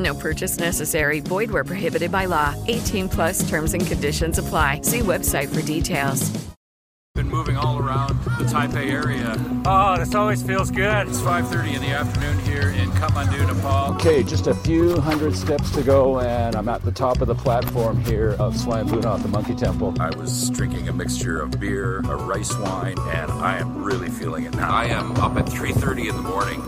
No purchase necessary. Void where prohibited by law. 18 plus terms and conditions apply. See website for details. Been moving all around the Taipei area. Oh, this always feels good. It's 5:30 in the afternoon here in Kathmandu, Nepal. Okay, just a few hundred steps to go, and I'm at the top of the platform here of Swayambuna, the Monkey Temple. I was drinking a mixture of beer, a rice wine, and I am really feeling it now. I am up at 3:30 in the morning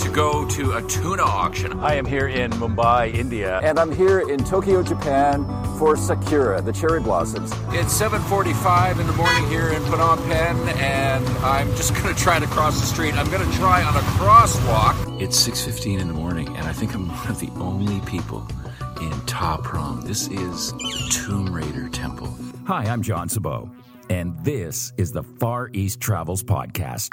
to go to a tuna auction. I am here in Mumbai, India, and I'm here in Tokyo, Japan for Sakura, the cherry blossoms. It's 7:45 in the morning here in Phnom Penh, and I'm just going to try to cross the street. I'm going to try on a crosswalk. It's 6:15 in the morning, and I think I'm one of the only people in Ta Prohm. This is the Tomb Raider Temple. Hi, I'm John Sabot, and this is the Far East Travels Podcast.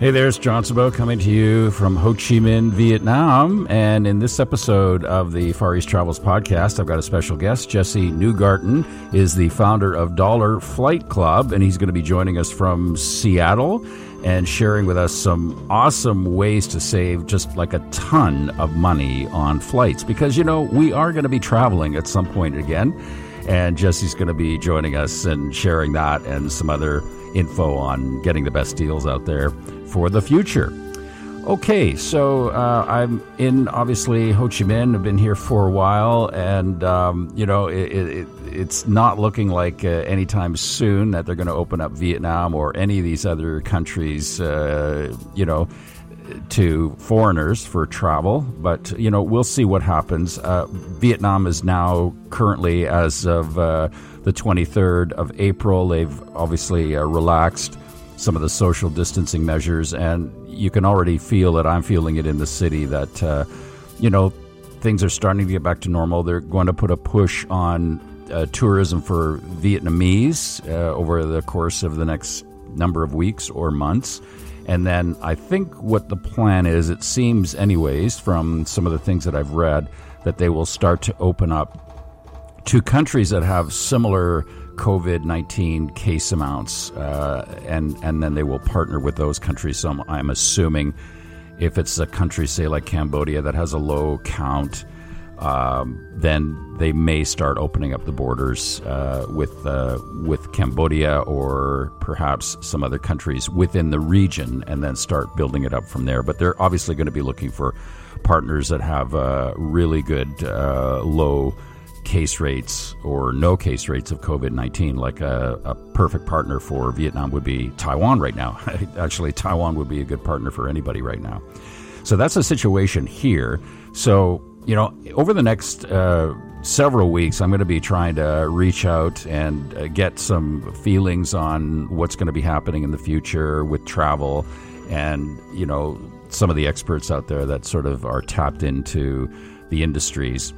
Hey there, it's John Sabot coming to you from Ho Chi Minh, Vietnam. And in this episode of the Far East Travels podcast, I've got a special guest. Jesse Neugarten is the founder of Dollar Flight Club, and he's going to be joining us from Seattle and sharing with us some awesome ways to save just like a ton of money on flights. Because, you know, we are going to be traveling at some point again. And Jesse's going to be joining us and sharing that and some other info on getting the best deals out there for the future. Okay, so uh, I'm in obviously Ho Chi Minh. I've been here for a while, and um, you know it, it, it's not looking like uh, anytime soon that they're going to open up Vietnam or any of these other countries. Uh, you know, to foreigners for travel, but you know we'll see what happens. Uh, Vietnam is now currently, as of uh, the 23rd of April, they've obviously uh, relaxed some of the social distancing measures, and you can already feel it. I'm feeling it in the city that uh, you know things are starting to get back to normal. They're going to put a push on uh, tourism for Vietnamese uh, over the course of the next number of weeks or months. And then I think what the plan is, it seems, anyways, from some of the things that I've read, that they will start to open up to countries that have similar COVID 19 case amounts, uh, and, and then they will partner with those countries. So I'm, assuming if it's a country, say, like Cambodia, that has a low count, um, then they may start opening up the borders uh, with uh, with Cambodia or perhaps some other countries within the region, and then start building it up from there. But they're obviously going to be looking for partners that have uh, really good uh, low case rates or no case rates of COVID 19. Like a, a, perfect partner for Vietnam would be Taiwan right now. Actually, Taiwan would be a good partner for anybody right now. So that's the situation here. So you know, over the next uh, several weeks, I'm going to be trying to reach out and uh, get some feelings on what's going to be happening in the future with travel and, you know, some of the experts out there that sort of are tapped into the industries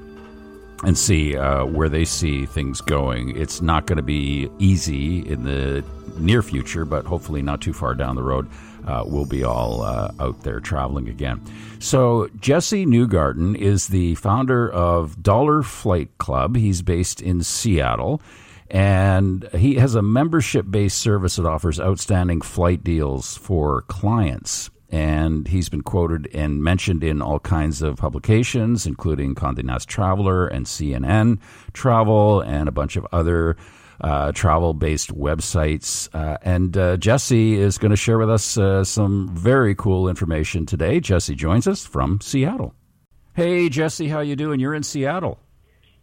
and see uh, where they see things going. It's not going to be easy in the near future, but hopefully not too far down the road uh, we'll be all uh, out there traveling again. So, Jesse Neugarten is the founder of Dollar Flight Club. He's based in Seattle. And he has a membership based service that offers outstanding flight deals for clients. And he's been quoted and mentioned in all kinds of publications, including Condé Nast Traveler and CNN Travel and a bunch of other uh, travel based websites. Uh, and uh, Jesse is going to share with us uh, some very cool information today. Jesse joins us from Seattle. Hey, Jesse, how you doing? You're in Seattle.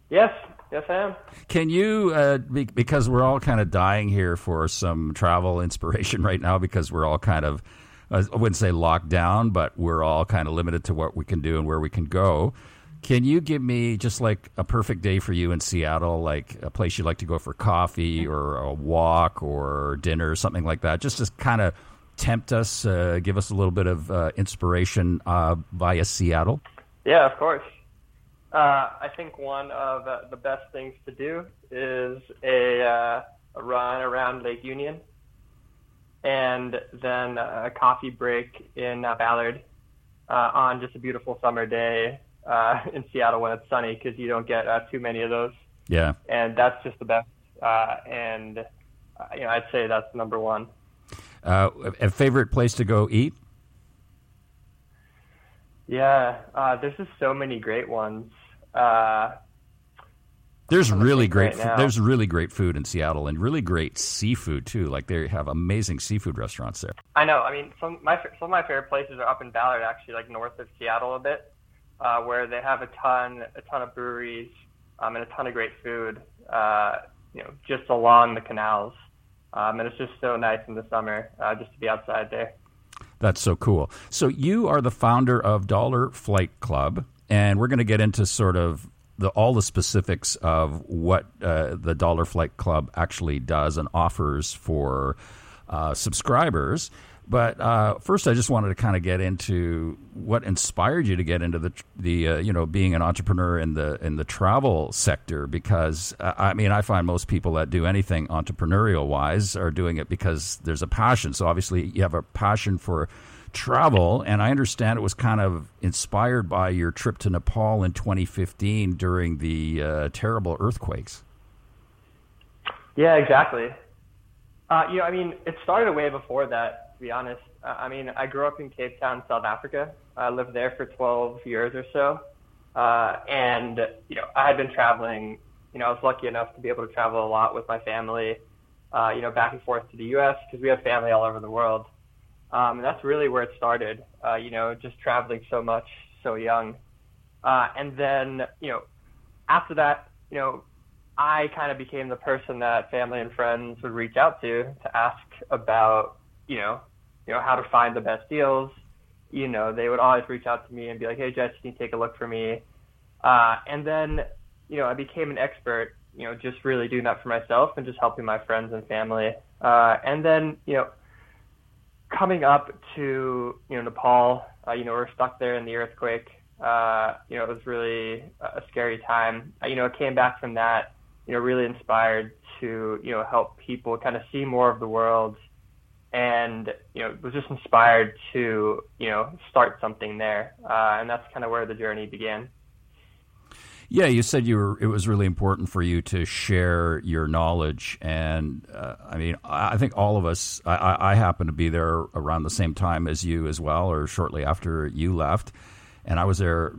Yes, yes, I am. Can you, uh, be, because we're all kind of dying here for some travel inspiration right now, because we're all kind of, I wouldn't say locked down, but we're all kind of limited to what we can do and where we can go. Can you give me just like a perfect day for you in Seattle, like a place you'd like to go for coffee or a walk or dinner or something like that, just to kind of tempt us, uh, give us a little bit of uh, inspiration uh, via Seattle? Yeah, of course. Uh, I think one of uh, the best things to do is a, uh, a run around Lake Union and then a coffee break in Ballard on just a beautiful summer day uh, in Seattle when it's sunny because you don't get uh, too many of those. Yeah. And that's just the best. Uh, and uh, you know, I'd say that's number one. Uh, a favorite place to go eat? Yeah, uh, there's just so many great ones. Uh, there's really great. Right there's really great food in Seattle, and really great seafood too. Like they have amazing seafood restaurants there. I know. I mean, some my some of my favorite places are up in Ballard, actually, like north of Seattle a bit uh, where they have a ton, a ton of breweries um, and a ton of great food, uh, you know, just along the canals. Um, and it's just so nice in the summer uh, just to be outside there. That's so cool. So you are the founder of Dollar Flight Club, and we're going to get into sort of the, all the specifics of what uh, the Dollar Flight Club actually does and offers for uh, subscribers. But uh, first, I just wanted to kind of get into what inspired you to get into the the uh, you know being an entrepreneur in the in the travel sector because uh, I mean I find most people that do anything entrepreneurial wise are doing it because there's a passion. So obviously you have a passion for travel, and I understand it was kind of inspired by your trip to Nepal in 2015 during the uh, terrible earthquakes. Yeah, exactly. Uh, you know, I mean, it started way before that to be honest. Uh, I mean, I grew up in Cape Town, South Africa. I lived there for 12 years or so. Uh, and, you know, I had been traveling, you know, I was lucky enough to be able to travel a lot with my family, uh, you know, back and forth to the U.S. because we have family all over the world. Um, and that's really where it started, uh, you know, just traveling so much, so young. Uh, and then, you know, after that, you know, I kind of became the person that family and friends would reach out to to ask about, you know, you know, how to find the best deals. You know, they would always reach out to me and be like, hey, Jess, can you take a look for me? Uh, and then, you know, I became an expert, you know, just really doing that for myself and just helping my friends and family. Uh, and then, you know, coming up to, you know, Nepal, uh, you know, we're stuck there in the earthquake. Uh, you know, it was really a scary time. Uh, you know, I came back from that, you know, really inspired to, you know, help people kind of see more of the world, and you know was just inspired to you know start something there, uh, and that's kind of where the journey began. Yeah, you said you were. It was really important for you to share your knowledge, and uh, I mean, I think all of us. I, I happen to be there around the same time as you as well, or shortly after you left, and I was there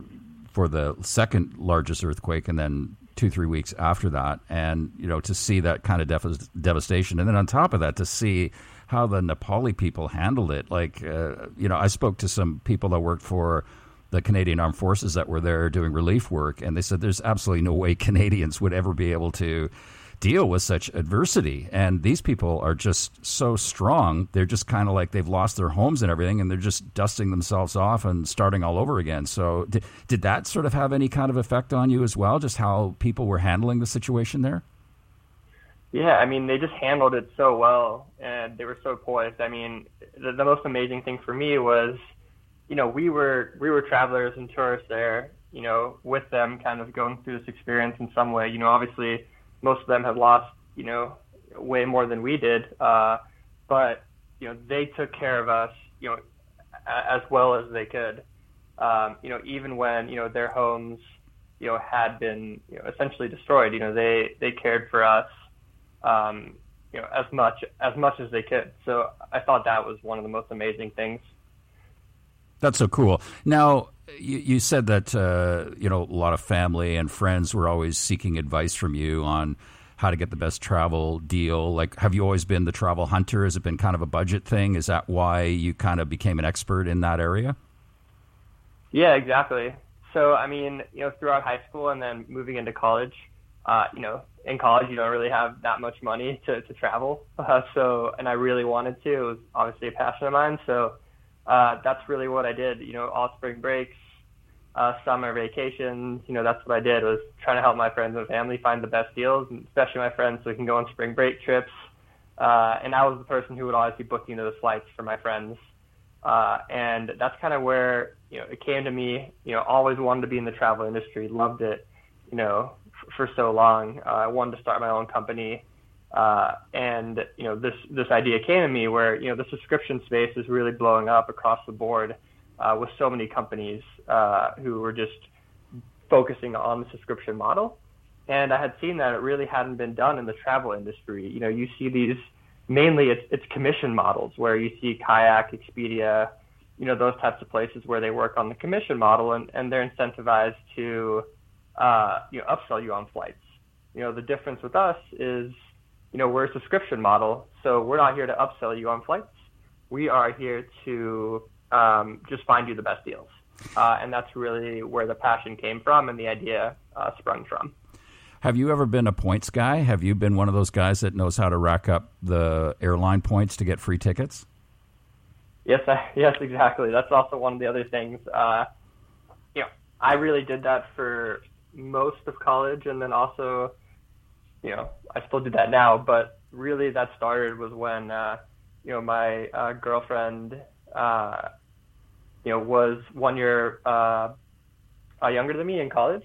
for the second largest earthquake, and then two three weeks after that, and you know to see that kind of dev- devastation, and then on top of that to see how the Nepali people handled it. Like, uh, you know, I spoke to some people that worked for the Canadian Armed Forces that were there doing relief work, and they said there's absolutely no way Canadians would ever be able to deal with such adversity. And these people are just so strong. They're just kind of like they've lost their homes and everything, and they're just dusting themselves off and starting all over again. So, did, did that sort of have any kind of effect on you as well? Just how people were handling the situation there? Yeah, I mean, they just handled it so well, and they were so poised. I mean, the, the most amazing thing for me was, you know, we were we were travelers and tourists there, you know, with them, kind of going through this experience in some way. You know, obviously, most of them have lost, you know, way more than we did, uh, but you know, they took care of us, you know, as well as they could. Um, you know, even when you know their homes, you know, had been you know essentially destroyed, you know, they they cared for us um, you know, as much as much as they could. So I thought that was one of the most amazing things. That's so cool. Now, you, you said that uh, you know a lot of family and friends were always seeking advice from you on how to get the best travel deal. Like, have you always been the travel hunter? Has it been kind of a budget thing? Is that why you kind of became an expert in that area? Yeah, exactly. So, I mean, you know, throughout high school and then moving into college, uh, you know, in college you don't really have that much money to, to travel. Uh, so, and I really wanted to. It was obviously a passion of mine. So, uh, that's really what I did. You know, all spring breaks, uh, summer vacations. You know, that's what I did was trying to help my friends and family find the best deals, especially my friends, so we can go on spring break trips. Uh, and I was the person who would always be booking those flights for my friends. Uh, and that's kind of where you know it came to me. You know, always wanted to be in the travel industry, loved it. You know, f- for so long. Uh, I wanted to start my own company. Uh, and you know this this idea came to me where you know the subscription space is really blowing up across the board uh, with so many companies uh, who were just focusing on the subscription model. And I had seen that it really hadn't been done in the travel industry. You know, you see these mainly it's, it's commission models where you see Kayak, Expedia, you know, those types of places where they work on the commission model and, and they're incentivized to, uh, you know, upsell you on flights. You know, the difference with us is, you know, we're a subscription model, so we're not here to upsell you on flights. We are here to um, just find you the best deals. Uh, and that's really where the passion came from and the idea uh, sprung from. Have you ever been a points guy? Have you been one of those guys that knows how to rack up the airline points to get free tickets? Yes, I, yes, exactly. That's also one of the other things. Uh, you know, I really did that for most of college, and then also, you know, I still do that now. But really, that started was when, uh, you know, my uh, girlfriend uh, you know, was one year uh, uh, younger than me in college,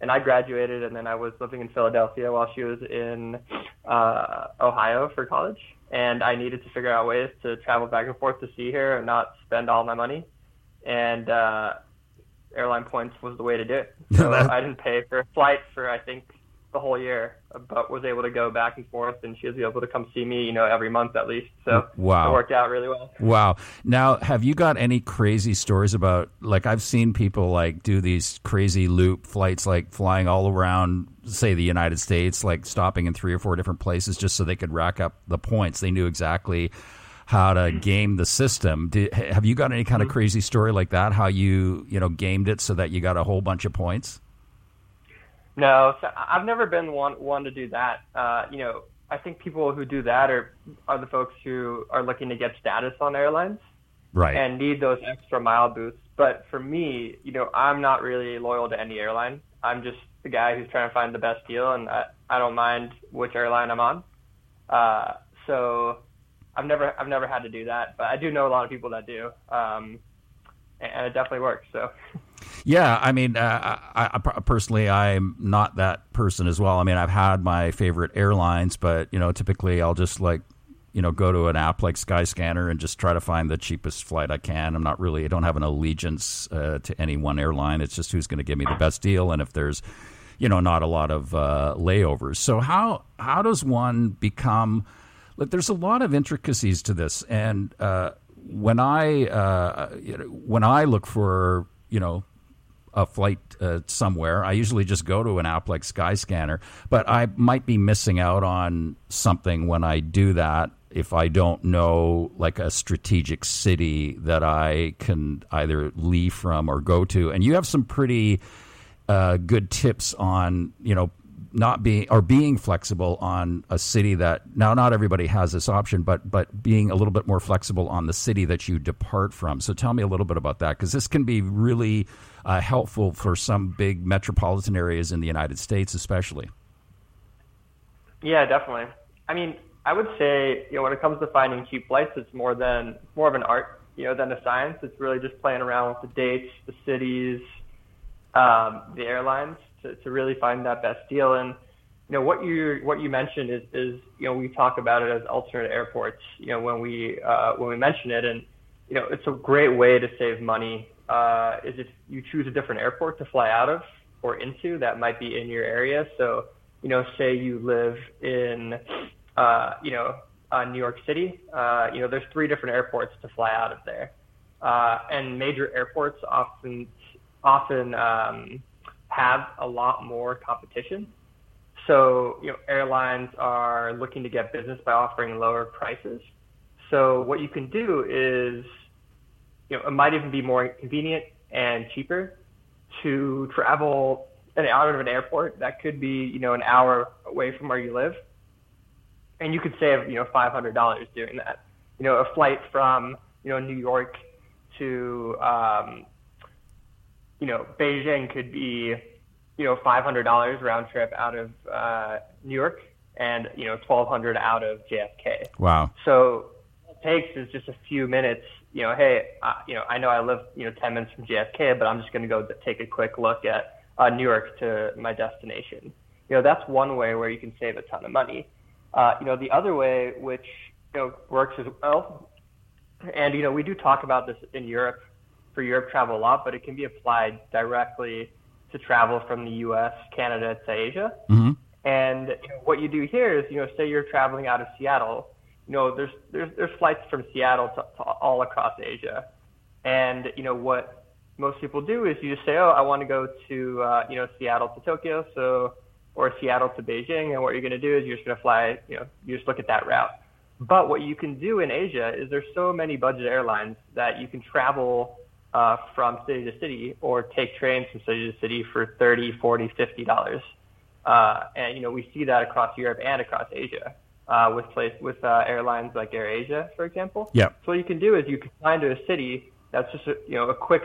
and I graduated, and then I was living in Philadelphia while she was in uh, Ohio for college, and I needed to figure out ways to travel back and forth to see her and not spend all my money, and uh, airline points was the way to do it. So I didn't pay for a flight for I think the whole year, but was able to go back and forth, and she was able to come see me, you know, every month at least. So wow. it worked out really well. Wow. Now, have you got any crazy stories about like I've seen people like do these crazy loop flights, like flying all around, say the United States, like stopping in three or four different places just so they could rack up the points. They knew exactly how to game the system. Did, have you got any kind of mm-hmm. crazy story like that? How you you know gamed it so that you got a whole bunch of points? No, so I've never been one one to do that. Uh, you know, I think people who do that are are the folks who are looking to get status on airlines, right? And need those extra mile boosts. But for me, you know, I'm not really loyal to any airline. I'm just the guy who's trying to find the best deal, and I, I don't mind which airline I'm on. Uh, so I've never I've never had to do that, but I do know a lot of people that do, um, and, and it definitely works. So. Yeah, I mean, uh, I, I, personally, I'm not that person as well. I mean, I've had my favorite airlines, but you know, typically I'll just like, you know, go to an app like Skyscanner and just try to find the cheapest flight I can. I'm not really, I don't have an allegiance uh, to any one airline. It's just who's going to give me the best deal, and if there's, you know, not a lot of uh, layovers. So how how does one become? Look, there's a lot of intricacies to this, and uh, when I uh, when I look for you know a flight uh, somewhere. I usually just go to an app like Skyscanner, but I might be missing out on something when I do that if I don't know like a strategic city that I can either leave from or go to. And you have some pretty uh, good tips on you know not being or being flexible on a city that now not everybody has this option but but being a little bit more flexible on the city that you depart from. So tell me a little bit about that because this can be really uh, helpful for some big metropolitan areas in the united states especially. Yeah definitely. I mean i would say you know when it comes to finding cheap flights it's more than more of an art you know than a science. It's really just playing around with the dates the cities um, the airlines to, to really find that best deal. And you know what you what you mentioned is is you know we talk about it as alternate airports. You know when we uh, when we mention it, and you know it's a great way to save money. Uh, is if you choose a different airport to fly out of or into that might be in your area. So you know say you live in uh, you know uh, New York City. Uh, you know there's three different airports to fly out of there, uh, and major airports often often um, have a lot more competition. So, you know, airlines are looking to get business by offering lower prices. So what you can do is, you know, it might even be more convenient and cheaper to travel out of an airport that could be, you know, an hour away from where you live. And you could save, you know, $500 doing that. You know, a flight from, you know, New York to, um, you know, Beijing could be, you know, $500 round trip out of uh, Newark and, you know, 1200 out of JFK. Wow. So it takes is just a few minutes, you know, hey, uh, you know, I know I live, you know, 10 minutes from JFK, but I'm just going to go take a quick look at uh, Newark to my destination. You know, that's one way where you can save a ton of money. Uh, you know, the other way, which, you know, works as well, and, you know, we do talk about this in Europe for Europe travel a lot, but it can be applied directly to travel from the U.S., Canada to Asia. Mm-hmm. And you know, what you do here is, you know, say you're traveling out of Seattle, you know, there's there's there's flights from Seattle to, to all across Asia, and you know what most people do is you just say, oh, I want to go to uh, you know Seattle to Tokyo, so or Seattle to Beijing, and what you're going to do is you're just going to fly, you know, you just look at that route. But what you can do in Asia is there's so many budget airlines that you can travel uh, from city to city or take trains from city to city for 30, 40, 50 dollars. Uh, and you know we see that across Europe and across Asia uh, with place with uh, airlines like AirAsia, for example. Yeah. So what you can do is you can fly into a city that's just a, you know a quick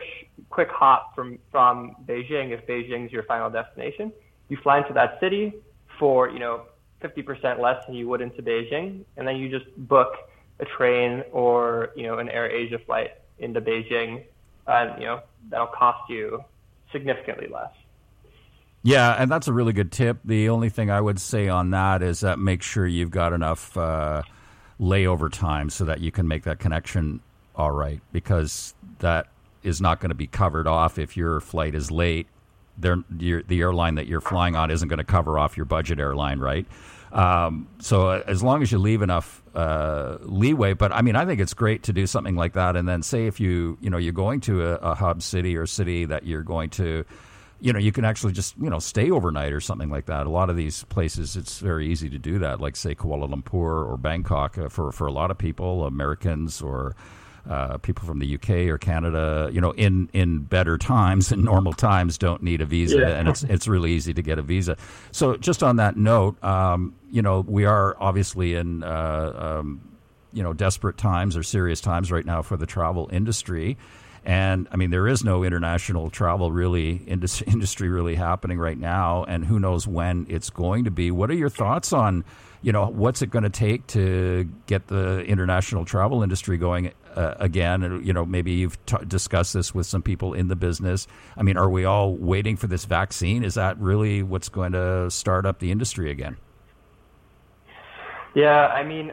quick hop from from Beijing if Beijing's your final destination. You fly into that city for you know 50% less than you would into Beijing, and then you just book a train or you know an AirAsia flight into Beijing, and you know that'll cost you significantly less. Yeah, and that's a really good tip. The only thing I would say on that is that make sure you've got enough uh, layover time so that you can make that connection all right, because that is not going to be covered off if your flight is late. the airline that you're flying on isn't going to cover off your budget airline, right? Um, so uh, as long as you leave enough uh, leeway, but I mean, I think it's great to do something like that. And then say if you you know you're going to a, a hub city or city that you're going to you know, you can actually just, you know, stay overnight or something like that. A lot of these places, it's very easy to do that, like, say, Kuala Lumpur or Bangkok uh, for, for a lot of people, Americans or uh, people from the UK or Canada, you know, in, in better times, and normal times, don't need a visa. Yeah. And it's, it's really easy to get a visa. So, just on that note, um, you know, we are obviously in, uh, um, you know, desperate times or serious times right now for the travel industry. And I mean, there is no international travel really industry really happening right now, and who knows when it's going to be. What are your thoughts on, you know, what's it going to take to get the international travel industry going uh, again? And you know, maybe you've t- discussed this with some people in the business. I mean, are we all waiting for this vaccine? Is that really what's going to start up the industry again? Yeah, I mean,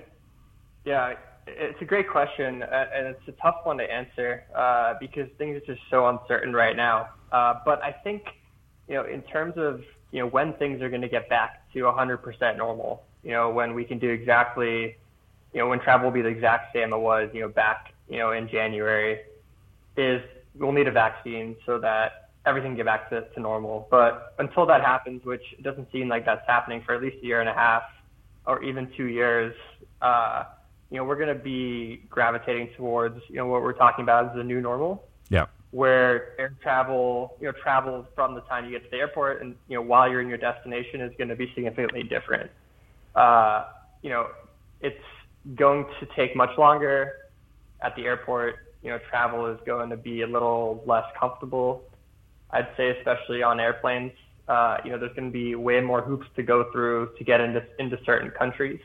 yeah, it's a great question, uh, and it's a tough one to answer uh, because things are just so uncertain right now. Uh, but I think, you know, in terms of you know when things are going to get back to 100% normal, you know, when we can do exactly, you know, when travel will be the exact same it was, you know, back, you know, in January, is we'll need a vaccine so that everything get back to, to normal. But until that happens, which doesn't seem like that's happening for at least a year and a half or even two years. Uh, you know, we're going to be gravitating towards, you know, what we're talking about as the new normal. Yeah. Where air travel, you know, travel from the time you get to the airport and, you know, while you're in your destination is going to be significantly different. Uh, you know, it's going to take much longer at the airport. You know, travel is going to be a little less comfortable. I'd say, especially on airplanes. Uh, you know, there's going to be way more hoops to go through to get into into certain countries.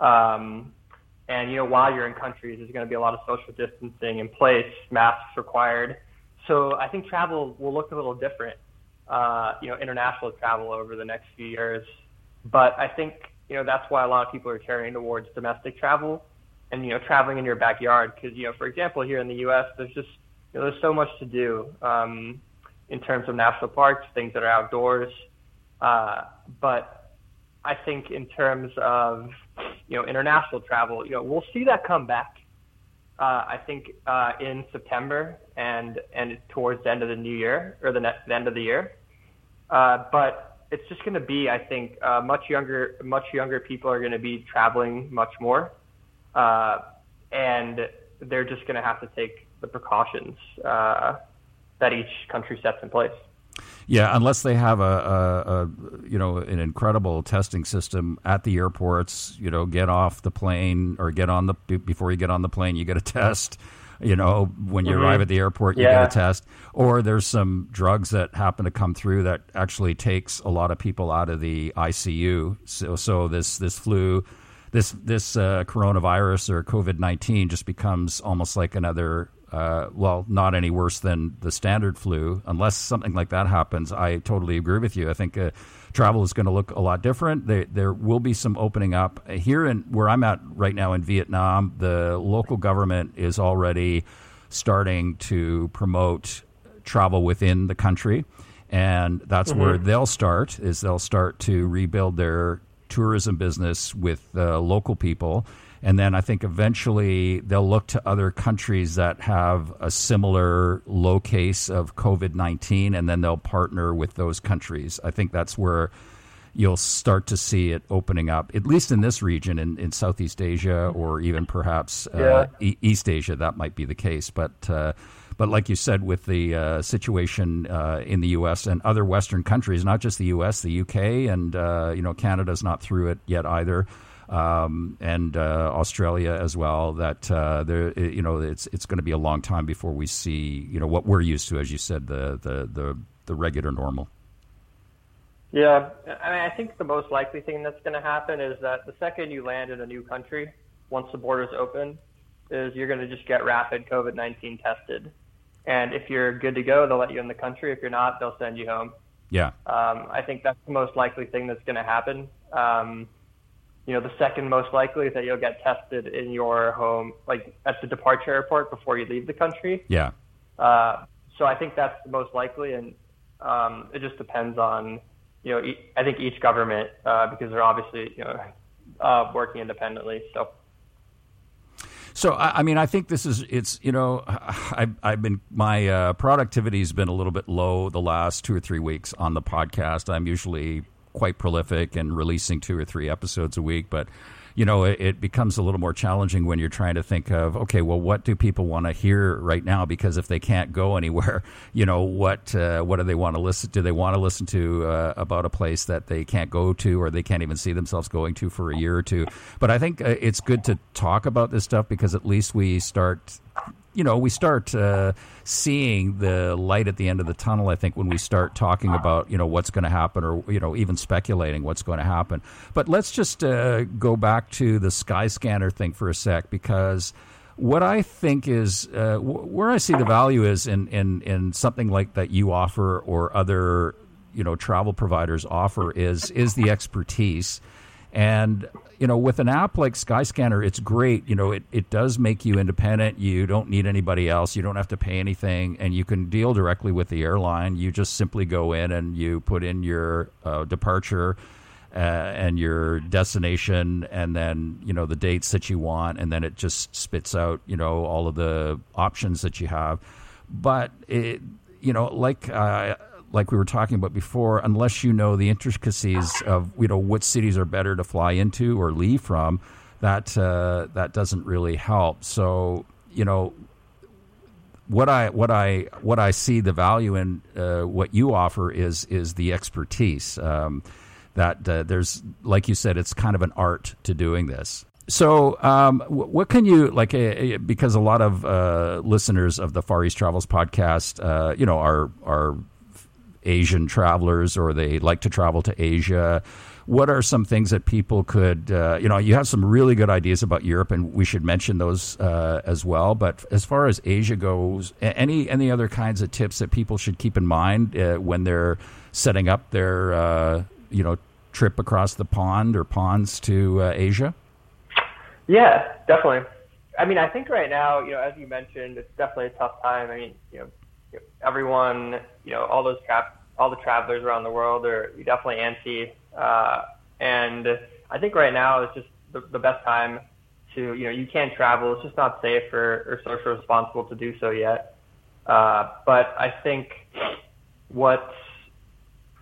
Um, and you know, while you're in countries, there's going to be a lot of social distancing in place, masks required. So I think travel will look a little different, uh, you know, international travel over the next few years. But I think you know that's why a lot of people are turning towards domestic travel, and you know, traveling in your backyard. Because you know, for example, here in the U.S., there's just you know, there's so much to do um, in terms of national parks, things that are outdoors. Uh, but I think in terms of you know, international travel, you know, we'll see that come back. Uh, I think uh, in September and and towards the end of the new year or the, ne- the end of the year. Uh, but it's just going to be, I think, uh, much younger, much younger people are going to be traveling much more, uh, and they're just going to have to take the precautions uh, that each country sets in place. Yeah, unless they have a, a, a, you know an incredible testing system at the airports, you know, get off the plane or get on the before you get on the plane, you get a test. You know, when you mm-hmm. arrive at the airport, you yeah. get a test. Or there's some drugs that happen to come through that actually takes a lot of people out of the ICU. So, so this this flu, this this uh, coronavirus or COVID nineteen just becomes almost like another uh, well, not any worse than the standard flu, unless something like that happens. I totally agree with you. I think uh, travel is going to look a lot different. There, there will be some opening up here in where I'm at right now in Vietnam. The local government is already starting to promote travel within the country, and that's mm-hmm. where they'll start. Is they'll start to rebuild their tourism business with uh, local people and then I think eventually they'll look to other countries that have a similar low case of COVID 19, and then they'll partner with those countries. I think that's where you'll start to see it opening up, at least in this region, in, in Southeast Asia or even perhaps uh, yeah. East Asia. That might be the case. But, uh, but like you said, with the uh, situation uh, in the U.S. and other Western countries, not just the U.S., the U.K. and uh, you know Canada's not through it yet either um, and uh, Australia as well. That uh, there, you know, it's it's going to be a long time before we see, you know, what we're used to, as you said, the the the, the regular normal. Yeah, I mean, I think the most likely thing that's going to happen is that the second you land in a new country, once the borders open, is you're going to just get rapid COVID nineteen tested, and if you're good to go, they'll let you in the country. If you're not, they'll send you home. Yeah. Um, I think that's the most likely thing that's going to happen. Um, you know, the second most likely is that you'll get tested in your home, like at the departure airport before you leave the country. Yeah. Uh, so I think that's the most likely, and um, it just depends on, you know, e- I think each government uh, because they're obviously you know uh, working independently. So. So I, mean, I think this is it's you know I've, I've been my uh, productivity has been a little bit low the last two or three weeks on the podcast. I'm usually quite prolific and releasing two or three episodes a week, but you know, it, it, becomes a little more challenging when you're trying to think of, okay, well, what do people want to hear right now? Because if they can't go anywhere, you know, what uh, what do they want to listen? Do they want to listen to uh, about a place that they can't go to or they can't even see themselves going to for a year or two? But I think uh, it's good to talk about this stuff because at least we start you know, we start uh, seeing the light at the end of the tunnel. I think when we start talking about you know what's going to happen, or you know even speculating what's going to happen. But let's just uh, go back to the Skyscanner thing for a sec, because what I think is uh, where I see the value is in, in in something like that you offer or other you know travel providers offer is is the expertise and you know, with an app like Skyscanner, it's great. You know, it, it does make you independent. You don't need anybody else. You don't have to pay anything, and you can deal directly with the airline. You just simply go in and you put in your uh, departure uh, and your destination, and then you know the dates that you want, and then it just spits out you know all of the options that you have. But it, you know, like. Uh, like we were talking about before, unless you know the intricacies of you know what cities are better to fly into or leave from, that uh, that doesn't really help. So you know what I what I what I see the value in uh, what you offer is is the expertise. Um, that uh, there's like you said, it's kind of an art to doing this. So, um, what can you like? Uh, because a lot of uh, listeners of the Far East Travels podcast, uh, you know, are are Asian travelers or they like to travel to Asia. What are some things that people could, uh, you know, you have some really good ideas about Europe, and we should mention those uh, as well. But as far as Asia goes, any any other kinds of tips that people should keep in mind uh, when they're setting up their, uh, you know, trip across the pond or ponds to uh, Asia? Yeah, definitely. I mean, I think right now, you know, as you mentioned, it's definitely a tough time. I mean, you know, everyone, you know, all those tra- all the travelers around the world are definitely antsy. Uh, and I think right now is just the, the best time to, you know, you can't travel. It's just not safe or, or socially responsible to do so yet. Uh, but I think what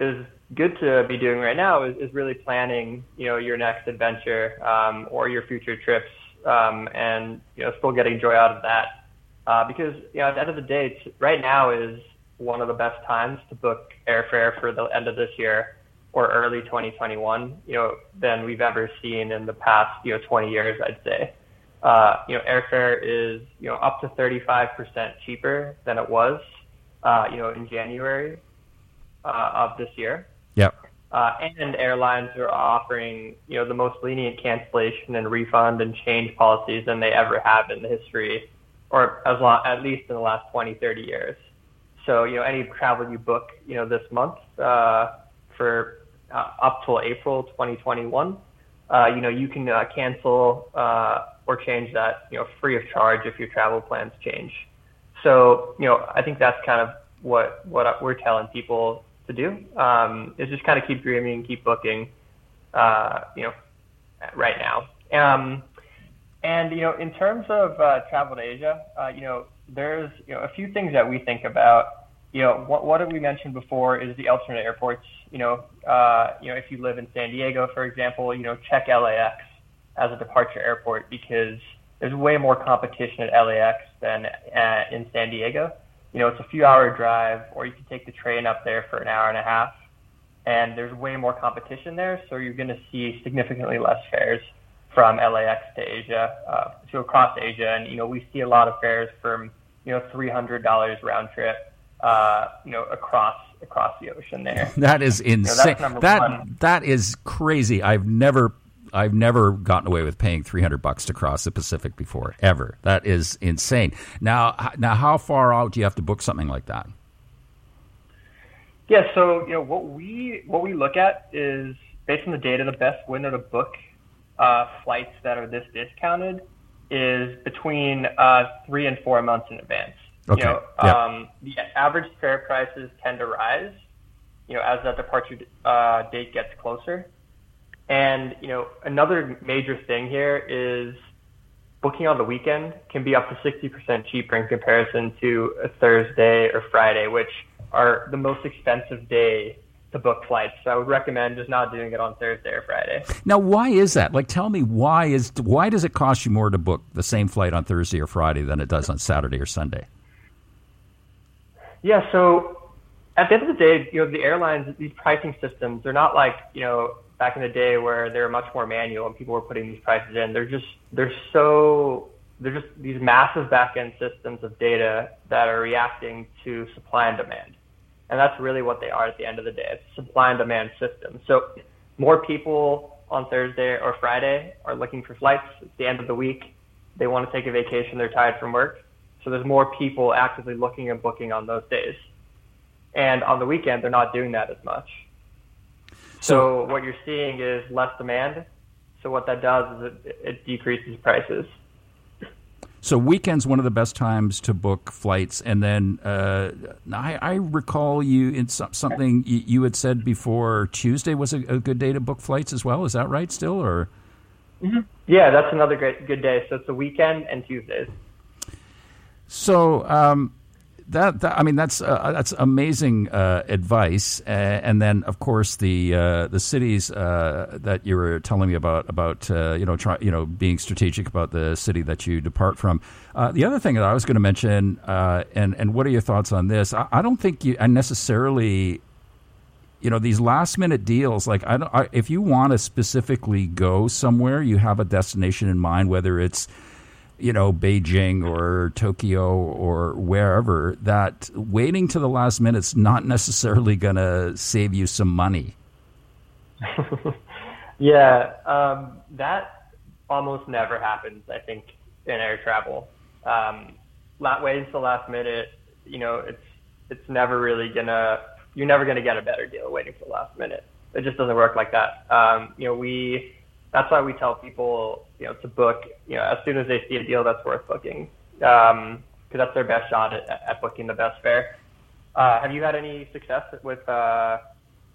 is good to be doing right now is, is really planning, you know, your next adventure um, or your future trips, um, and you know, still getting joy out of that. Uh, because you know, at the end of the day, it's, right now is one of the best times to book airfare for the end of this year or early 2021, you know, than we've ever seen in the past, you know, 20 years, I'd say. Uh, you know, airfare is, you know, up to 35% cheaper than it was, uh, you know, in January uh, of this year. Yep. Uh, and airlines are offering, you know, the most lenient cancellation and refund and change policies than they ever have in the history, or as long, at least in the last 20, 30 years. So, you know, any travel you book, you know, this month uh, for uh, up till April 2021, uh, you know, you can uh, cancel uh, or change that, you know, free of charge if your travel plans change. So, you know, I think that's kind of what what we're telling people to do um, is just kind of keep dreaming, keep booking, uh, you know, right now. Um, and you know, in terms of uh, travel to Asia, uh, you know, there's you know a few things that we think about. You know, what what we mentioned before is the alternate airports. You know, uh, you know, if you live in San Diego, for example, you know, check LAX as a departure airport because there's way more competition at LAX than uh, in San Diego you know, it's a few hour drive, or you can take the train up there for an hour and a half, and there's way more competition there, so you're going to see significantly less fares from LAX to Asia, uh, to across Asia, and you know, we see a lot of fares from you know, three hundred dollars round trip, uh, you know, across across the ocean there. That is insane. You know, that one. that is crazy. I've never I've never gotten away with paying 300 bucks to cross the Pacific before, ever. That is insane. Now, now, how far out do you have to book something like that? Yeah, so you know what we what we look at is based on the data, the best window to book uh, flights that are this discounted is between uh, three and four months in advance. Okay. You know, yep. um, the average fare prices tend to rise, you know, as that departure uh, date gets closer. And you know, another major thing here is booking on the weekend can be up to 60% cheaper in comparison to a Thursday or Friday, which are the most expensive day to book flights. So I would recommend just not doing it on Thursday or Friday. Now, why is that? Like, tell me why is why does it cost you more to book the same flight on Thursday or Friday than it does on Saturday or Sunday? Yeah, so at the end of the day, you know, the airlines, these pricing systems, they're not like you know back in the day where they were much more manual and people were putting these prices in. They're just they're so they're just these massive back end systems of data that are reacting to supply and demand. And that's really what they are at the end of the day. It's a supply and demand system. So more people on Thursday or Friday are looking for flights. It's the end of the week. They want to take a vacation. They're tired from work. So there's more people actively looking and booking on those days. And on the weekend, they're not doing that as much. So, what you're seeing is less demand. So what that does is it, it decreases prices. So weekends one of the best times to book flights, and then uh, I, I, recall you in some, something you, had said before. Tuesday was a, a, good day to book flights as well. Is that right? Still, or mm-hmm. yeah, that's another great good day. So it's a weekend and Tuesdays. So um, that, that, I mean that's uh, that's amazing uh, advice, uh, and then of course the uh, the cities uh, that you were telling me about about uh, you know try, you know being strategic about the city that you depart from. the other thing that I was going to mention, and and what are your thoughts on this? I, I don't think you I necessarily you know these last minute deals like I don't I, if you want to specifically go somewhere you have a destination in mind whether it's you know, Beijing or Tokyo or wherever, that waiting to the last minute is not necessarily going to save you some money. yeah, um, that almost never happens, I think, in air travel. Um, waiting till the last minute, you know, it's it's never really gonna you're never gonna get a better deal waiting for the last minute. It just doesn't work like that. Um, you know, we that's why we tell people, you know, to book, you know, as soon as they see a deal that's worth booking, because um, that's their best shot at, at booking the best fare. Uh, have you had any success with, uh,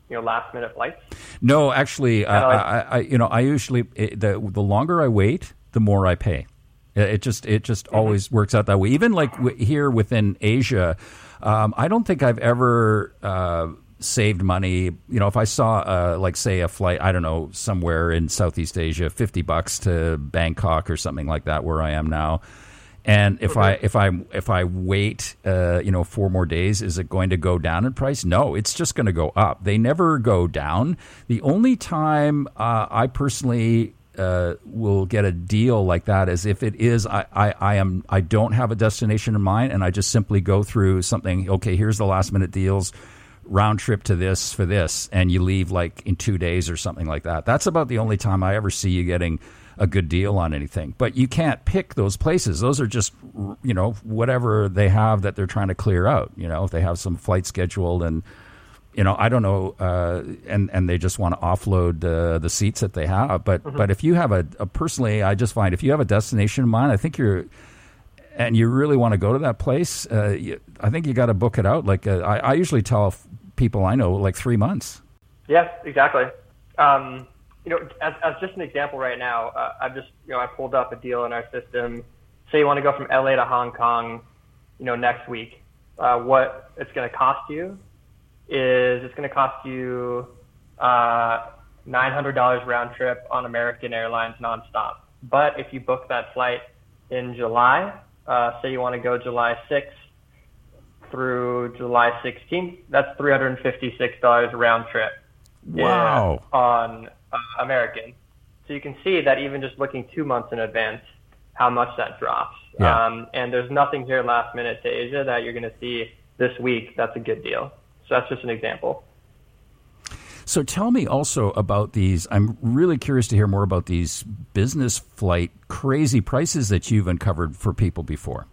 you know, last minute flights? No, actually, uh, I, I, you know, I usually it, the the longer I wait, the more I pay. It just it just mm-hmm. always works out that way. Even like w- here within Asia, um, I don't think I've ever uh, saved money. You know, if I saw, uh, like, say, a flight, I don't know, somewhere in Southeast Asia, fifty bucks to Bangkok or something like that, where I am now. And if I if I if I wait, uh, you know, four more days, is it going to go down in price? No, it's just going to go up. They never go down. The only time uh, I personally uh, will get a deal like that is if it is I, I, I am I don't have a destination in mind and I just simply go through something okay here's the last minute deals round trip to this for this and you leave like in two days or something like that that's about the only time I ever see you getting a good deal on anything but you can't pick those places those are just you know whatever they have that they're trying to clear out you know if they have some flight scheduled and you know, I don't know, uh, and and they just want to offload uh, the seats that they have. But mm-hmm. but if you have a, a, personally, I just find if you have a destination in mind, I think you're, and you really want to go to that place, uh, you, I think you got to book it out. Like uh, I, I, usually tell people I know, like three months. Yeah, exactly. Um, you know, as, as just an example, right now, uh, I've just you know I pulled up a deal in our system. Say you want to go from LA to Hong Kong, you know, next week. Uh, what it's going to cost you is it's going to cost you uh, $900 round trip on American Airlines nonstop. But if you book that flight in July, uh, say you want to go July 6th through July 16th, that's $356 round trip. Wow. On uh, American. So you can see that even just looking two months in advance, how much that drops. Yeah. Um, and there's nothing here last minute to Asia that you're going to see this week. That's a good deal. So that's just an example. So tell me also about these. I'm really curious to hear more about these business flight crazy prices that you've uncovered for people before.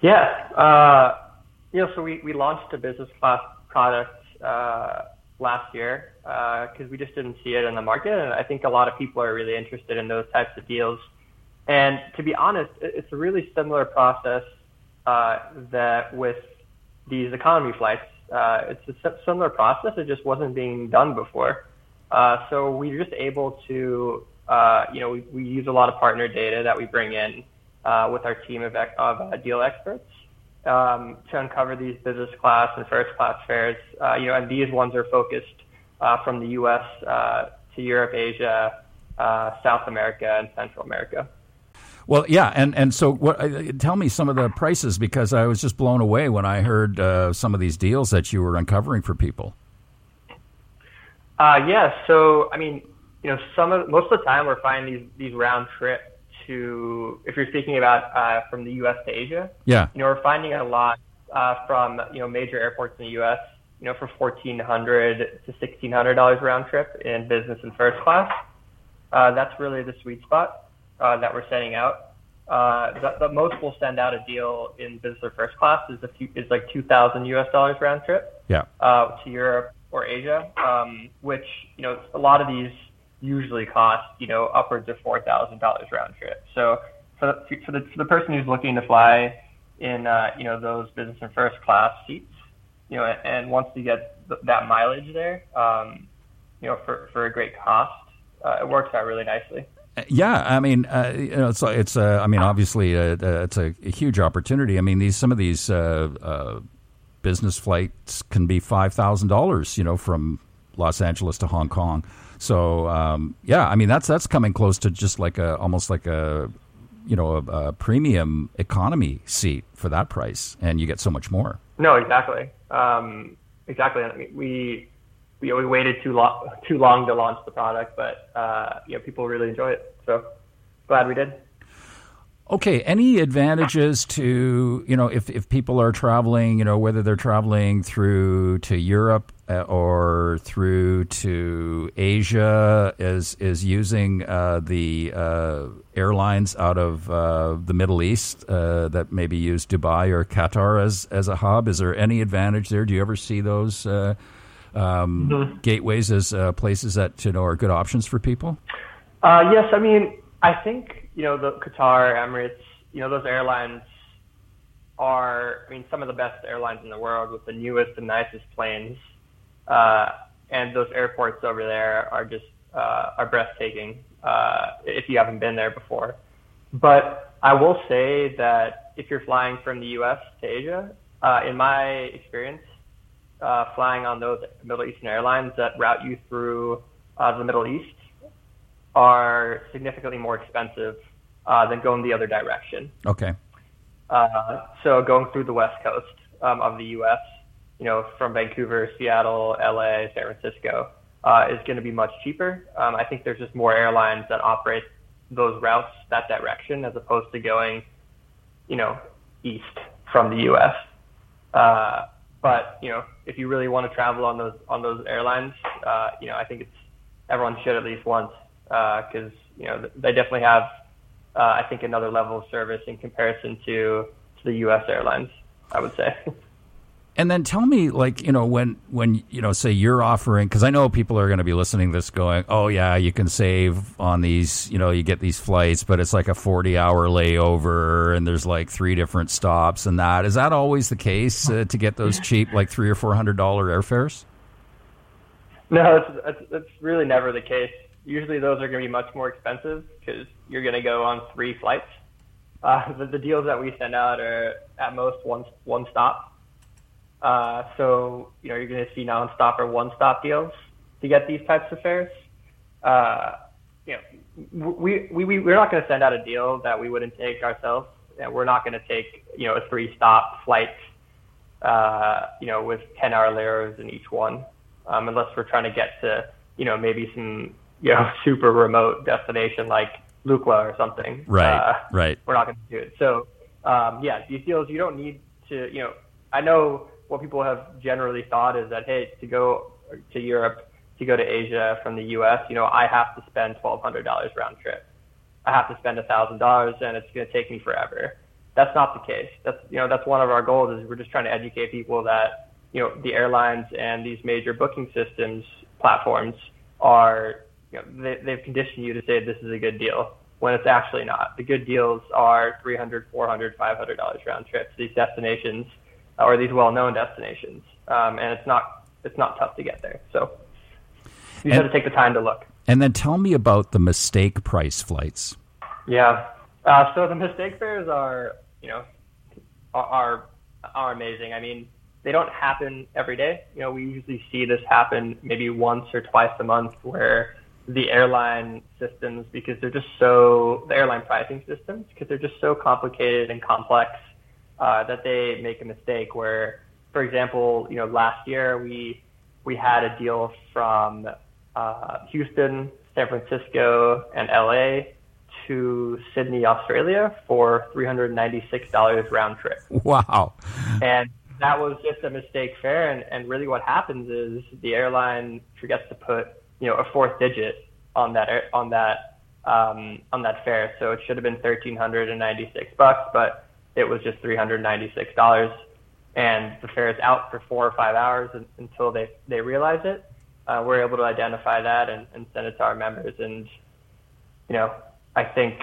Yeah. Uh, you know, so we, we launched a business class product uh, last year because uh, we just didn't see it in the market. And I think a lot of people are really interested in those types of deals. And to be honest, it's a really similar process uh, that with these economy flights uh, it's a similar process. It just wasn't being done before. Uh, so we're just able to, uh, you know, we, we use a lot of partner data that we bring in uh, with our team of, of uh, deal experts um, to uncover these business class and first class fares. Uh, you know, and these ones are focused from the U.S. To Europe, Asia, South America, and Central America. Well, yeah, and and so what? Uh, tell me some of the prices because I was just blown away when I heard uh, some of these deals that you were uncovering for people. Uh, yeah, so I mean, you know, some of most of the time we're finding these these round trip to if you're speaking about uh, from the U.S. to Asia. Yeah, you know, we're finding a lot uh, from you know major airports in the U.S. You know, for fourteen hundred to sixteen hundred dollars round trip in business and first class. Uh, that's really the sweet spot uh, that we're sending out. Uh, the, the most we'll send out a deal in business or first class is a few, is like 2,000 US dollars round trip. Yeah. Uh, to Europe or Asia, um, which you know a lot of these usually cost you know upwards of four thousand dollars round trip. So for the, for the for the person who's looking to fly in uh, you know those business and first class seats, you know, and wants to get th- that mileage there, um, you know, for for a great cost, uh, it works out really nicely. Yeah, I mean, uh, you know, it's it's. Uh, I mean, obviously, uh, uh, it's a, a, huge opportunity. I mean, these some of these uh, uh, business flights can be five thousand dollars. You know, from Los Angeles to Hong Kong. So um, yeah, I mean, that's that's coming close to just like a almost like a you know a, a premium economy seat for that price, and you get so much more. No, exactly, um, exactly. I mean, we we, we waited too long too long to launch the product, but uh, you know people really enjoy it. So glad we did. Okay, any advantages to you know if, if people are traveling, you know whether they're traveling through to Europe uh, or through to Asia, is is using uh, the uh, airlines out of uh, the Middle East uh, that maybe use Dubai or Qatar as as a hub? Is there any advantage there? Do you ever see those? Um, mm-hmm. gateways as uh, places that you know are good options for people? Uh, yes, I mean I think you know the Qatar, Emirates, you know those airlines are I mean some of the best airlines in the world with the newest and nicest planes, uh, and those airports over there are just uh, are breathtaking uh, if you haven't been there before. But I will say that if you're flying from the U.S. to Asia, uh, in my experience, uh, flying on those Middle Eastern airlines that route you through uh, the Middle East are significantly more expensive uh, than going the other direction. Okay. Uh, so going through the west coast um, of the U.S., you know, from Vancouver, Seattle, LA, San Francisco, uh, is going to be much cheaper. Um, I think there's just more airlines that operate those routes that direction as opposed to going, you know, east from the U.S. Uh, but you know, if you really want to travel on those on those airlines, uh, you know, I think it's everyone should at least once because you know they definitely have, uh, I think, another level of service in comparison to to the U.S. airlines. I would say. And then tell me, like, you know, when when you know, say you're offering, because I know people are going to be listening to this, going, "Oh yeah, you can save on these. You know, you get these flights, but it's like a 40 hour layover, and there's like three different stops, and that is that always the case uh, to get those cheap, like three or four hundred dollar airfares? No, it's, it's really never the case. Usually, those are going to be much more expensive because you're going to go on three flights. Uh, the, the deals that we send out are at most one one stop. Uh, so, you know, you're going to see nonstop or one-stop deals to get these types of fares. Uh, you know, we, we, we, we're not going to send out a deal that we wouldn't take ourselves. And we're not going to take, you know, a three-stop flight, uh, you know, with 10-hour layers in each one, um, unless we're trying to get to, you know, maybe some, you know, super remote destination like Lukla or something. Right, uh, right. We're not going to do it. So, um, yeah, these deals, you don't need to, you know, I know what people have generally thought is that hey, to go to Europe, to go to Asia from the U.S., you know, I have to spend twelve hundred dollars round trip. I have to spend a thousand dollars, and it's going to take me forever. That's not the case. That's you know that's one of our goals is we're just trying to educate people that you know the airlines and these major booking systems platforms are you know they, they've conditioned you to say this is a good deal when it's actually not. The good deals are 300, 400, 500 dollars round trips. These destinations or these well-known destinations, um, and it's not it's not tough to get there. So you have to take the time to look. And then tell me about the mistake price flights. Yeah. Uh, so the mistake fares are you know are are amazing. I mean, they don't happen every day. You know, we usually see this happen maybe once or twice a month where the airline systems because they're just so the airline pricing systems because they're just so complicated and complex uh, that they make a mistake where, for example, you know, last year we we had a deal from uh, Houston, San Francisco, and LA to Sydney, Australia for $396 round trip. Wow. And that was just a mistake fare. And, and really what happens is the airline forgets to put, you know, a fourth digit on that, on that, um, on that fare. So it should have been 1396 bucks, but it was just $396. And the fare is out for four or five hours until they, they realize it. Uh, we're able to identify that and, and send it to our members. And, you know, I think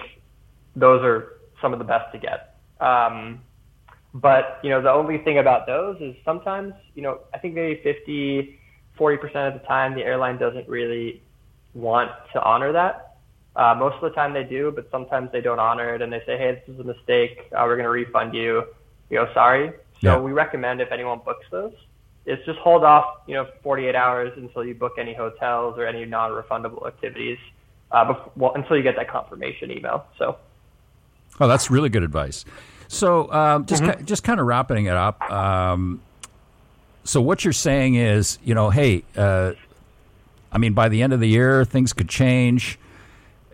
those are some of the best to get. Um, but, you know, the only thing about those is sometimes, you know, I think maybe 50, 40% of the time the airline doesn't really want to honor that. Uh, most of the time they do, but sometimes they don't honor it and they say, hey, this is a mistake. Uh, we're going to refund you. You go, sorry. So Yeah. we recommend if anyone books those, is just hold off, you know, 48 hours until you book any hotels or any non-refundable activities, uh, bef- well, until you get that confirmation email. So Oh, that's really good advice. So, um, just ki- just kind of wrapping it up. Um, so, what you're saying is, you know, hey, uh, I mean, by the end of the year, things could change.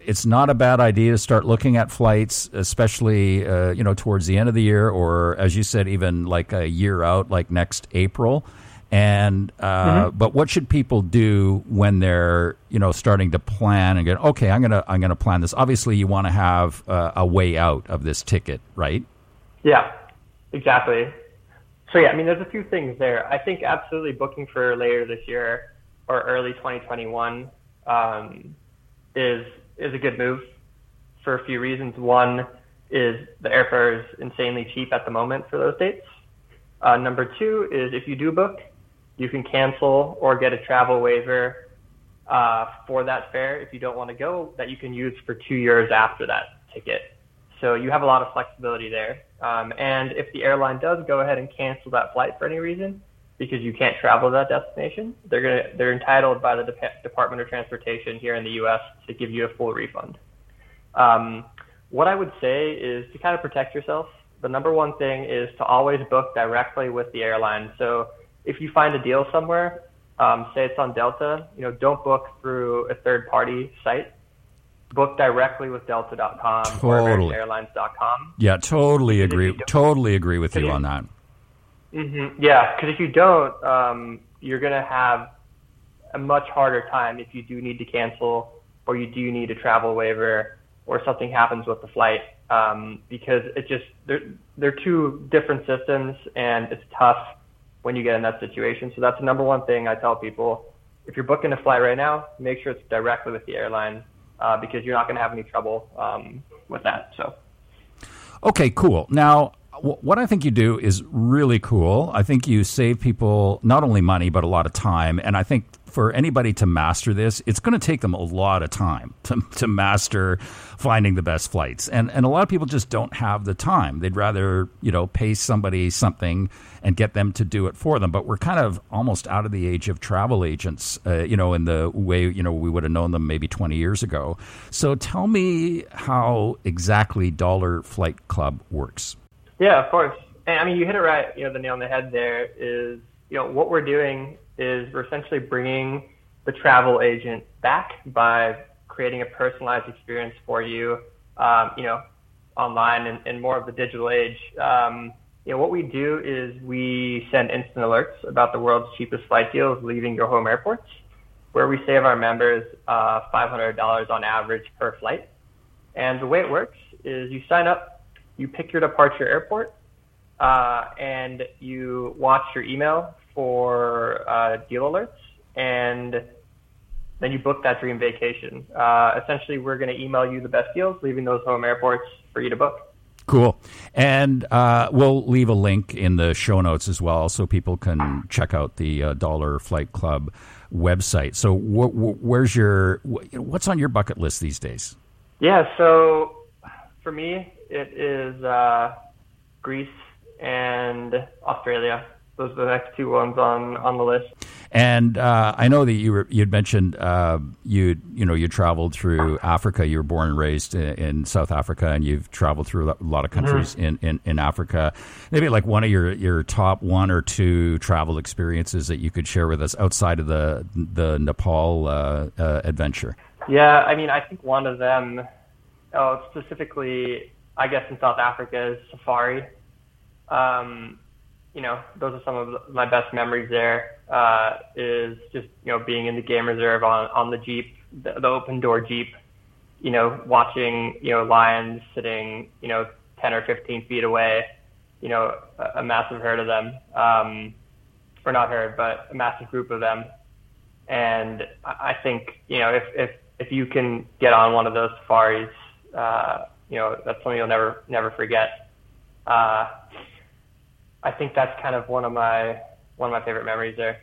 It's not a bad idea to start looking at flights, especially uh, you know towards the end of the year, or as you said, even like a year out, like next April. And uh, but what should people do when they're you know starting to plan and get okay? I'm gonna I'm gonna plan this. Obviously, you want to have uh, a way out of this ticket, right? Yeah, exactly. So yeah, I mean, there's a few things there. I think absolutely booking for later this year or early 2021 um, is is a good move for a few reasons. One is the airfare is insanely cheap at the moment for those dates. Uh, number two is if you do book, you can cancel or get a travel waiver uh, for that fare if you don't want to go that you can use for two years after that ticket. So you have a lot of flexibility there. Um, and if the airline does go ahead and cancel that flight for any reason, because you can't travel to that destination, they're gonna they're entitled by the De- Department of Transportation here in the U.S. to give you a full refund. Um, what I would say is to kind of protect yourself. The number one thing is to always book directly with the airline. So if you find a deal somewhere, um, say it's on Delta, you know, don't book through a third party site. Book directly with Delta.com Totally. or AmericanAirlines.com. Yeah, totally agree. Totally agree with you on that. Hmm Yeah, because if you don't, um, you're going to have a much harder time if you do need to cancel or you do need a travel waiver or something happens with the flight um, because it just they're they're two different systems and it's tough when you get in that situation. So that's the number one thing I tell people. If you're booking a flight right now, make sure it's directly with the airline uh, because you're not going to have any trouble um, with that. So. Okay, cool. Now, what I think you do is really cool. I think you save people not only money, but a lot of time. And I think for anybody to master this, it's going to take them a lot of time to, to master finding the best flights. And, and a lot of people just don't have the time. They'd rather, you know, pay somebody something and get them to do it for them. But we're kind of almost out of the age of travel agents, uh, you know, in the way, you know, we would have known them maybe 20 years ago. So tell me how exactly Dollar Flight Club works. Yeah, of course. And I mean, you hit it right. You know, the nail on the head there is, you know, what we're doing is we're essentially bringing the travel agent back by creating a personalized experience for you, um, you know, online and, and more of the digital age. Um, you know, what we do is we send instant alerts about the world's cheapest flight deals leaving your home airports, where we save our members uh, $500 on average per flight. And the way it works is you sign up, you pick your departure airport, uh, and you watch your email for uh, deal alerts, and then you book that dream vacation. Uh, essentially, we're going to email you the best deals, leaving those home airports for you to book. Cool. And uh, we'll leave a link in the show notes as well so people can check out the uh, Dollar Flight Club website. So, wh- wh- where's your, wh- what's on your bucket list these days? Yeah, so for me, it is uh, Greece and Australia. Those are the next two ones on, on the list. And uh, I know that you were, you'd mentioned uh, you you know you traveled through Africa. You were born and raised in, in South Africa, and you've traveled through a lot of countries in, in, in Africa. Maybe like one of your, your top one or two travel experiences that you could share with us outside of the the Nepal uh, uh, adventure. Yeah, I mean, I think one of them, oh, specifically, I guess in South Africa is safari. Um, you know, those are some of my best memories there. Uh, is just you know being in the game reserve on on the jeep, the, the open door jeep. You know, watching you know lions sitting you know 10 or 15 feet away. You know, a, a massive herd of them, um, or not herd, but a massive group of them. And I think you know if if if you can get on one of those safaris, uh, you know that's something you'll never never forget. Uh, I think that's kind of one of my one of my favorite memories there.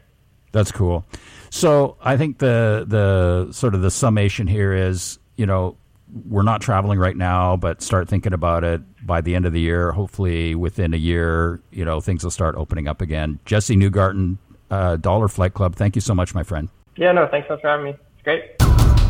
That's cool. So I think the the sort of the summation here is, you know, we're not traveling right now, but start thinking about it by the end of the year. Hopefully, within a year, you know, things will start opening up again. Jesse Neugarten, uh, Dollar Flight Club. Thank you so much, my friend. Yeah, no, thanks so much for having me. It's great.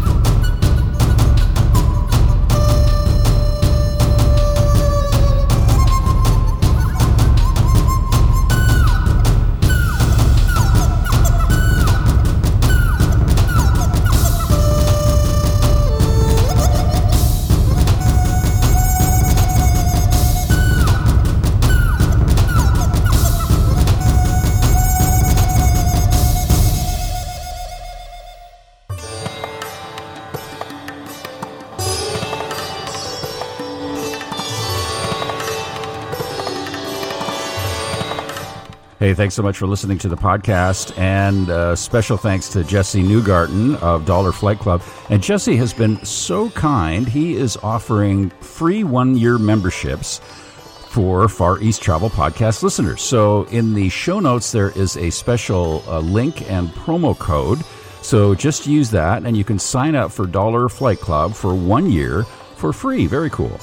Thanks so much for listening to the podcast. And uh, special thanks to Jesse Neugarten of Dollar Flight Club. And Jesse has been so kind. He is offering free one year memberships for Far East Travel Podcast listeners. So in the show notes, there is a special uh, link and promo code. So just use that, and you can sign up for Dollar Flight Club for one year for free. Very cool.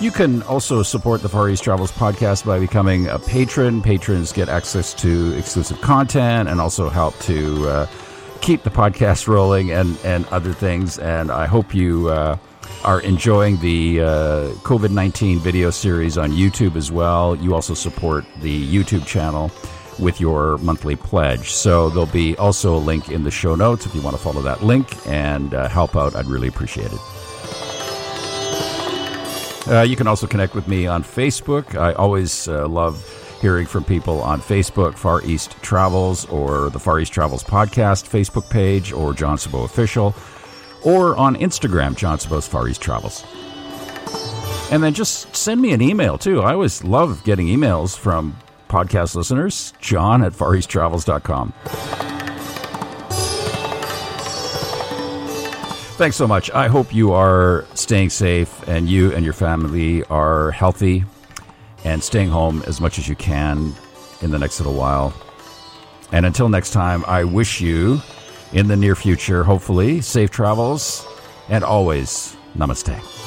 You can also support the Far East Travels podcast by becoming a patron. Patrons get access to exclusive content and also help to uh, keep the podcast rolling and, and other things. And I hope you uh, are enjoying the uh, COVID 19 video series on YouTube as well. You also support the YouTube channel with your monthly pledge. So there'll be also a link in the show notes if you want to follow that link and uh, help out. I'd really appreciate it. Uh, you can also connect with me on Facebook. I always uh, love hearing from people on Facebook, Far East Travels, or the Far East Travels Podcast Facebook page, or John Sabot Official, or on Instagram, John Sabot's Far East Travels. And then just send me an email too. I always love getting emails from podcast listeners. John at Far East fareasttravels.com. Thanks so much. I hope you are staying safe and you and your family are healthy and staying home as much as you can in the next little while. And until next time, I wish you in the near future, hopefully, safe travels and always namaste.